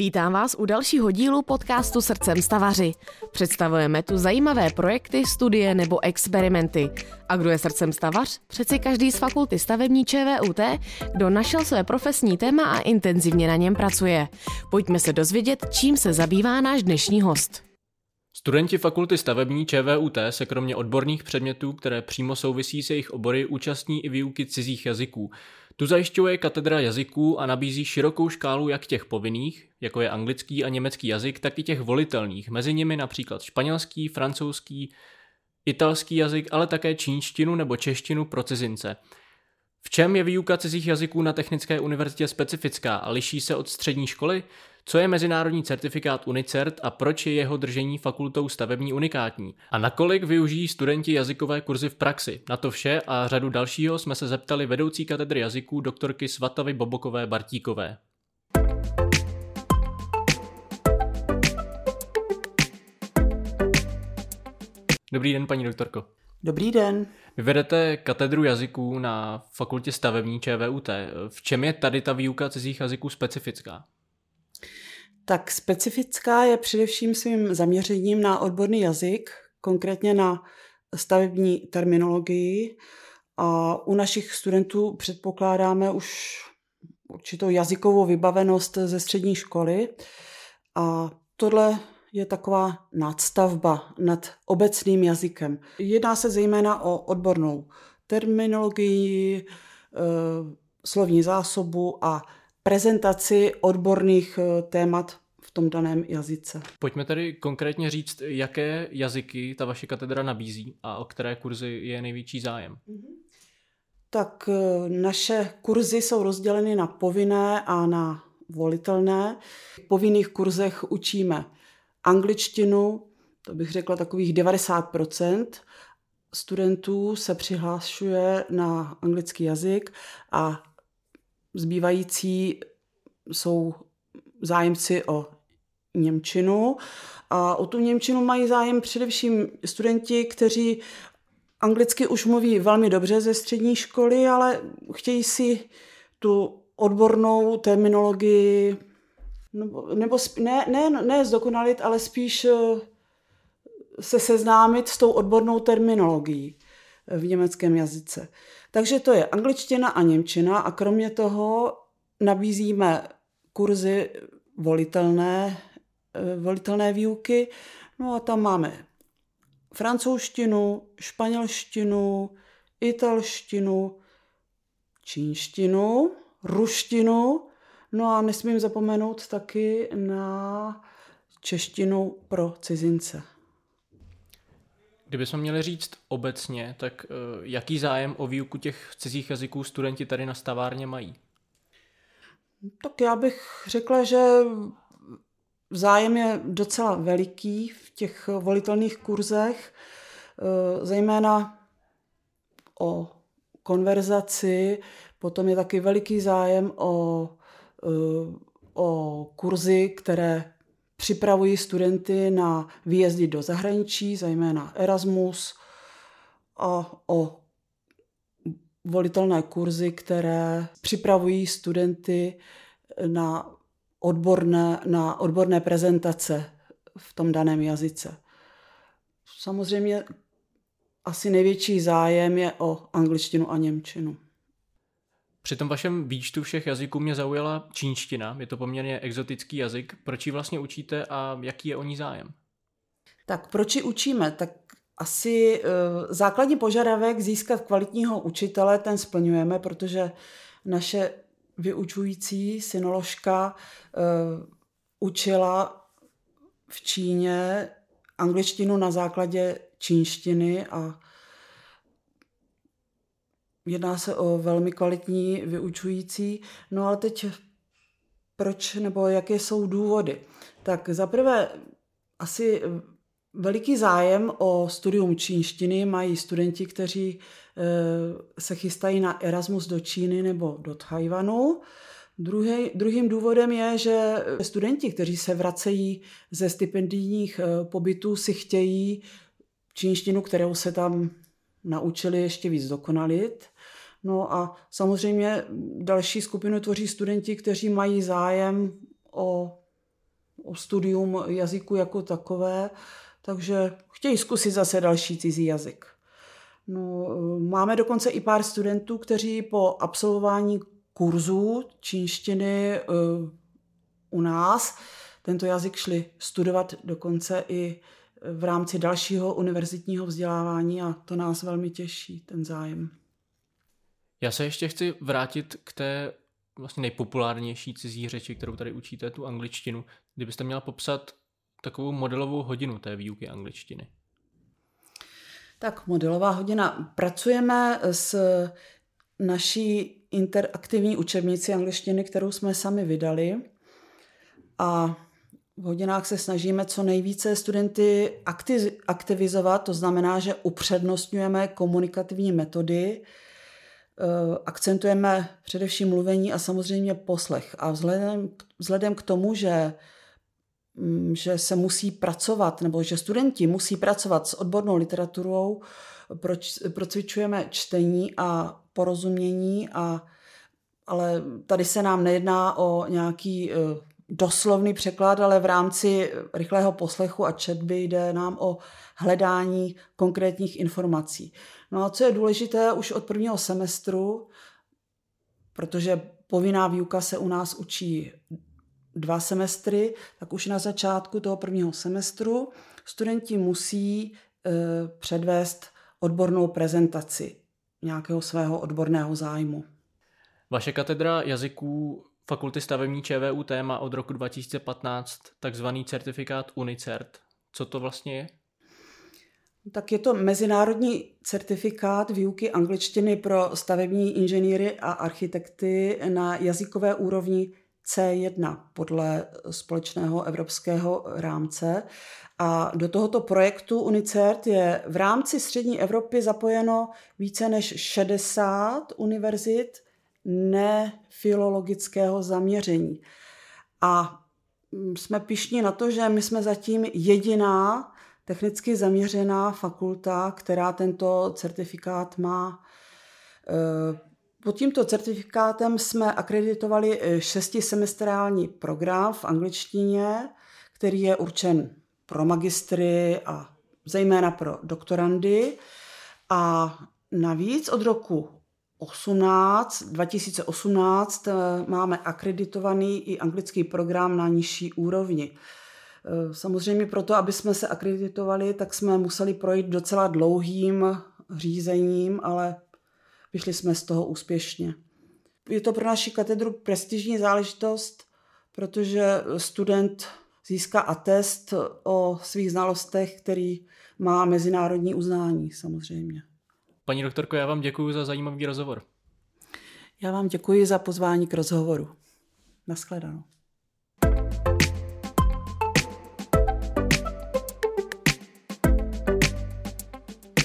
Vítám vás u dalšího dílu podcastu Srdcem stavaři. Představujeme tu zajímavé projekty, studie nebo experimenty. A kdo je srdcem stavař? Přeci každý z fakulty stavební ČVUT, kdo našel své profesní téma a intenzivně na něm pracuje. Pojďme se dozvědět, čím se zabývá náš dnešní host. Studenti fakulty stavební ČVUT se kromě odborných předmětů, které přímo souvisí se jejich obory, účastní i výuky cizích jazyků. Tu zajišťuje katedra jazyků a nabízí širokou škálu jak těch povinných, jako je anglický a německý jazyk, tak i těch volitelných, mezi nimi například španělský, francouzský, italský jazyk, ale také čínštinu nebo češtinu pro cizince. V čem je výuka cizích jazyků na Technické univerzitě specifická a liší se od střední školy? Co je mezinárodní certifikát UNICERT a proč je jeho držení fakultou stavební unikátní? A nakolik využijí studenti jazykové kurzy v praxi? Na to vše a řadu dalšího jsme se zeptali vedoucí katedry jazyků doktorky Svatavy Bobokové Bartíkové. Dobrý den, paní doktorko. Dobrý den. Vy vedete katedru jazyků na fakultě stavební ČVUT. V čem je tady ta výuka cizích jazyků specifická? Tak specifická je především svým zaměřením na odborný jazyk, konkrétně na stavební terminologii. A u našich studentů předpokládáme už určitou jazykovou vybavenost ze střední školy. A tohle je taková nadstavba nad obecným jazykem. Jedná se zejména o odbornou terminologii, eh, slovní zásobu a prezentaci odborných eh, témat v tom daném jazyce. Pojďme tedy konkrétně říct, jaké jazyky ta vaše katedra nabízí a o které kurzy je největší zájem. Tak eh, naše kurzy jsou rozděleny na povinné a na volitelné. V povinných kurzech učíme angličtinu, to bych řekla takových 90%. Studentů se přihlašuje na anglický jazyk a zbývající jsou zájemci o Němčinu. A o tu Němčinu mají zájem především studenti, kteří anglicky už mluví velmi dobře ze střední školy, ale chtějí si tu odbornou terminologii nebo, nebo ne, ne, ne zdokonalit, ale spíš eh, se seznámit s tou odbornou terminologií v německém jazyce. Takže to je angličtina a němčina a kromě toho nabízíme kurzy volitelné, eh, volitelné výuky. No a tam máme francouzštinu, španělštinu, italštinu, čínštinu, ruštinu, no a nesmím zapomenout taky na češtinu pro cizince. Kdybychom měli říct obecně, tak eh, jaký zájem o výuku těch cizích jazyků studenti tady na stavárně mají? Tak já bych řekla, že zájem je docela veliký v těch volitelných kurzech, eh, zejména o konverzaci, potom je taky veliký zájem o, o kurzy, které připravují studenty na výjezdy do zahraničí, zejména Erasmus, a o volitelné kurzy, které připravují studenty na odborné, na odborné prezentace v tom daném jazyce. Samozřejmě asi největší zájem je o angličtinu a němčinu. Při tom vašem výčtu všech jazyků mě zaujala čínština. Je to poměrně exotický jazyk. Proč ji vlastně učíte a jaký je o ní zájem? Tak proč ji učíme? Tak asi uh, základní požadavek získat kvalitního učitele, ten splňujeme, protože naše vyučující synoložka uh, učila v Číně angličtinu na základě čínštiny a jedná se o velmi kvalitní vyučující. No ale teď proč nebo jaké jsou důvody? Tak zaprvé asi veliký zájem o studium čínštiny mají studenti, kteří eh, se chystají na Erasmus do Číny nebo do Tajvanu. Druhý, druhým důvodem je, že studenti, kteří se vracejí ze stipendijních eh, pobytů, si chtějí čínštinu, kterou se tam naučili ještě víc dokonalit. No a samozřejmě další skupinu tvoří studenti, kteří mají zájem o o studium jazyku jako takové, takže chtějí zkusit zase další cizí jazyk. No, máme dokonce i pár studentů, kteří po absolvování kurzů čínštiny u nás tento jazyk šli studovat dokonce i v rámci dalšího univerzitního vzdělávání a to nás velmi těší, ten zájem. Já se ještě chci vrátit k té vlastně nejpopulárnější cizí řeči, kterou tady učíte, tu angličtinu. Kdybyste měla popsat takovou modelovou hodinu té výuky angličtiny. Tak modelová hodina. Pracujeme s naší interaktivní učebnici angličtiny, kterou jsme sami vydali. A v hodinách se snažíme co nejvíce studenty aktivizovat, to znamená, že upřednostňujeme komunikativní metody, eh, akcentujeme především mluvení a samozřejmě poslech. A vzhledem, vzhledem k tomu, že, mm, že se musí pracovat, nebo že studenti musí pracovat s odbornou literaturou, proč, procvičujeme čtení a porozumění, a, ale tady se nám nejedná o nějaký eh, doslovný překlad, ale v rámci rychlého poslechu a četby jde nám o hledání konkrétních informací. No a co je důležité už od prvního semestru, protože povinná výuka se u nás učí dva semestry, tak už na začátku toho prvního semestru studenti musí e, předvést odbornou prezentaci nějakého svého odborného zájmu. Vaše katedra jazyků Fakulty stavební ČVUT má od roku 2015 takzvaný certifikát UNICERT. Co to vlastně je? Tak je to mezinárodní certifikát výuky angličtiny pro stavební inženýry a architekty na jazykové úrovni C1 podle společného evropského rámce. A do tohoto projektu UNICERT je v rámci střední Evropy zapojeno více než 60 univerzit, nefilologického zaměření. A mm, jsme pišní na to, že my jsme zatím jediná technicky zaměřená fakulta, která tento certifikát má. E, pod tímto certifikátem jsme akreditovali e, šestisemestrální program v angličtině, který je určen pro magistry a zejména pro doktorandy. A navíc od roku 18, 2018 eh, máme akreditovaný i anglický program na nižší úrovni. Eh, samozřejmě proto, aby jsme se akreditovali, tak jsme museli projít docela dlouhým řízením, ale vyšli jsme z toho úspěšně. Je to pro naši katedru prestižní záležitost, protože student získá atest o svých znalostech, který má mezinárodní uznání samozřejmě. Paní doktorko, já vám děkuji za zajímavý rozhovor. Já vám děkuji za pozvání k rozhovoru. Naschledanou.